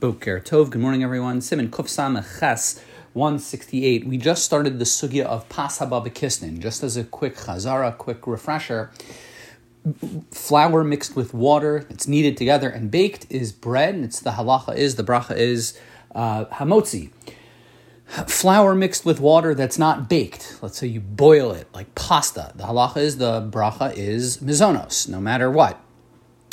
Boker Tov. Good morning, everyone. Siman Kuf Samech Ches 168. We just started the sugya of Pas Hababakisnin. Just as a quick chazara, quick refresher, flour mixed with water that's kneaded together and baked is bread. It's the halacha is, the bracha is uh, hamotzi. Flour mixed with water that's not baked. Let's say you boil it like pasta. The halacha is, the bracha is mizonos, no matter what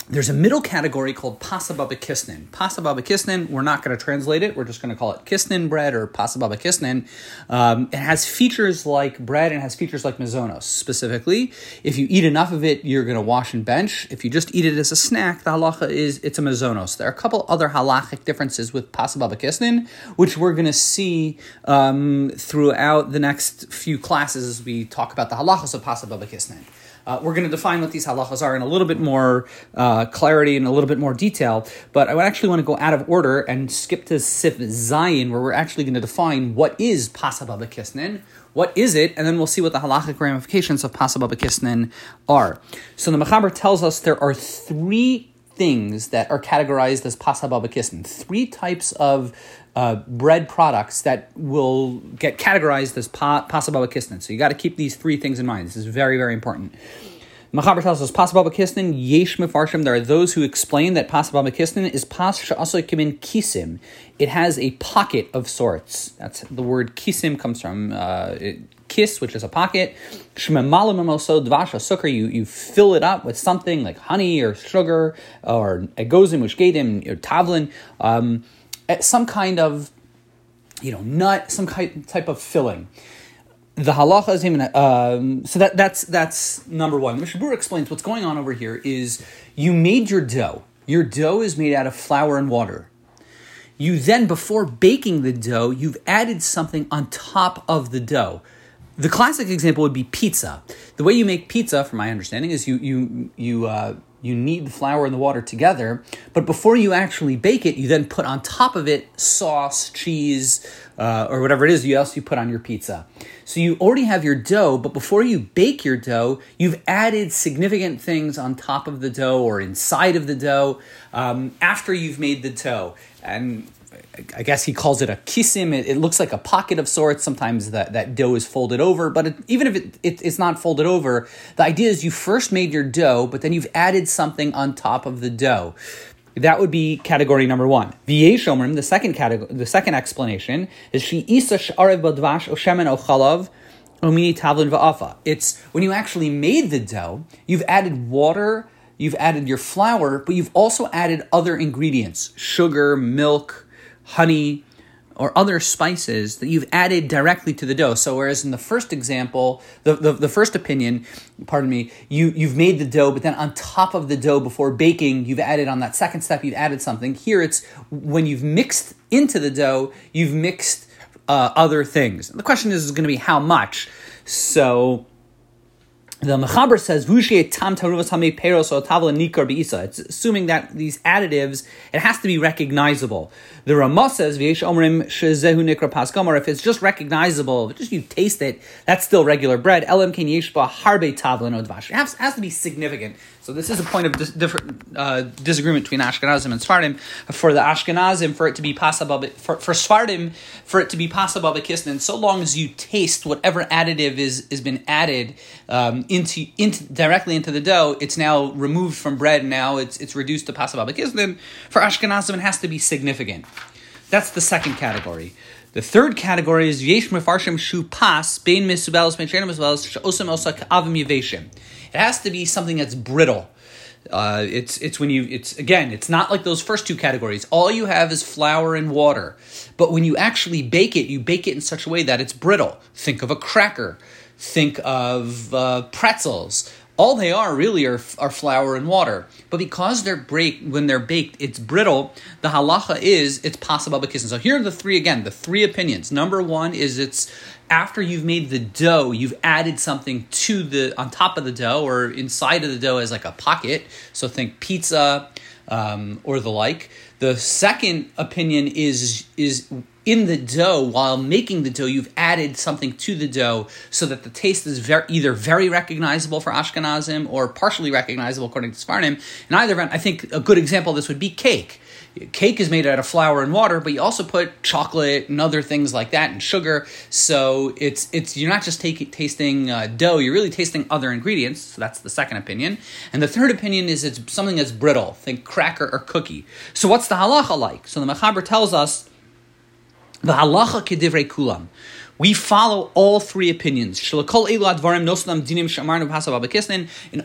there's a middle category called pasababa kisnin. Pasababa kisnin, we're not going to translate it. We're just going to call it kisnin bread or pasababa kisnin. Um, it has features like bread and has features like mizonos. Specifically, if you eat enough of it, you're going to wash and bench. If you just eat it as a snack, the halacha is it's a mizonos. There are a couple other halachic differences with pasababa kisnin, which we're going to see um, throughout the next few classes as we talk about the halachas of pasababa kisnin. Uh, we're going to define what these halachas are in a little bit more uh, clarity and a little bit more detail, but I actually want to go out of order and skip to Sif Zayin, where we're actually going to define what is Pasababa Kisnin, what is it, and then we'll see what the halachic ramifications of Pasababa Kisnin are. So the Mechaber tells us there are three things that are categorized as Pasababa Kisnin, three types of uh, bread products that will get categorized as pa- pasababa kisnin. So you got to keep these three things in mind. This is very, very important. Mechaber tells us pasababa kisnin yesh mefarshim. There are those who explain that pasababa kisnin is pas kimin kisim. It has a pocket of sorts. That's the word kisim comes from. Uh, kiss, which is a pocket. Dvasha sukkar, you, you fill it up with something like honey or sugar or egozim, or tavlin. Um, some kind of, you know, nut, some type of filling. The halacha is even um, so that that's that's number one. Mechaber explains what's going on over here is you made your dough. Your dough is made out of flour and water. You then, before baking the dough, you've added something on top of the dough. The classic example would be pizza. The way you make pizza, from my understanding, is you you you uh, you knead the flour and the water together, but before you actually bake it, you then put on top of it sauce, cheese, uh, or whatever it is you else you put on your pizza. So you already have your dough, but before you bake your dough, you've added significant things on top of the dough or inside of the dough um, after you've made the dough. And I guess he calls it a kisim. It, it, looks like a pocket of sorts. Sometimes that, that dough is folded over, but it, even if it, it, it's not folded over, the idea is you first made your dough, but then you've added something on top of the dough. That would be category number one. V'yesh the second category, the second explanation is she isa sh'arev badvash o shemen o chalav omini tavlin va'afa. It's when you actually made the dough, you've added water, you've added your flour, but you've also added other ingredients, sugar, milk, honey, or other spices that you've added directly to the dough. So whereas in the first example, the, the, the, first opinion, pardon me, you, you've made the dough, but then on top of the dough before baking, you've added on that second step, you've added something. Here it's when you've mixed into the dough, you've mixed uh, other things. The question is, is going to be how much. So the Mechaber says, It's assuming that these additives, it has to be recognizable. The Ramah says. If it's just recognizable, just you taste it, that's still regular bread. Harbe. It has, has to be significant. So this is a point of dis- different uh, disagreement between Ashkenazim and Sfardim. For the Ashkenazim, for it to be possible, for, for Sfardim, for it to be kisnin, so long as you taste whatever additive is has been added um, into into directly into the dough, it's now removed from bread. Now it's it's reduced to kisnin. For Ashkenazim, it has to be significant. That's the second category. The third category is yesh mefarshim shu pas bein misubelos bein shenim misubelos she'osam osa ka'avim yaveshim. It has to be something that's brittle. Uh, it's it's when you it's again it's not like those first two categories. All you have is flour and water, but when you actually bake it, you bake it in such a way that it's brittle. Think of a cracker. Think of uh, pretzels all they are really are, are flour and water. But because they're break when they're baked, it's brittle. The halacha is it's pasababa kisnin. So here are the three again, the three opinions. Number one is it's after you've made the dough, you've added something to the on top of the dough or inside of the dough as like a pocket. So think pizza um, or the like. The second opinion is is in the dough while making the dough you've added something to the dough so that the taste is very, either very recognizable for Ashkenazim or partially recognizable according to Sfardim. In either event, I think a good example of this would be cake. cake is made out of flour and water, but you also put chocolate and other things like that and sugar. So it's it's you're not just take, tasting uh, dough; you're really tasting other ingredients. So that's the second opinion. And the third opinion is it's something that's brittle. Think cracker or cookie. So what's the halacha like? So the Mechaber tells us the halacha kedivrei kulam. We follow all three opinions. In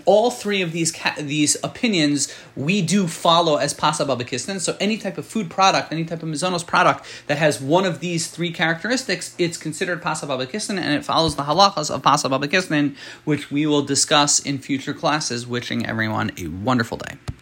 all three of these these opinions, we do follow as pasababa kisnin. So any type of food product, any type of mizonos product that has one of these three characteristics, it's considered pasababa kisnin, and it follows the halachas of pasababa kisnin, which we will discuss in future classes. Wishing everyone a wonderful day.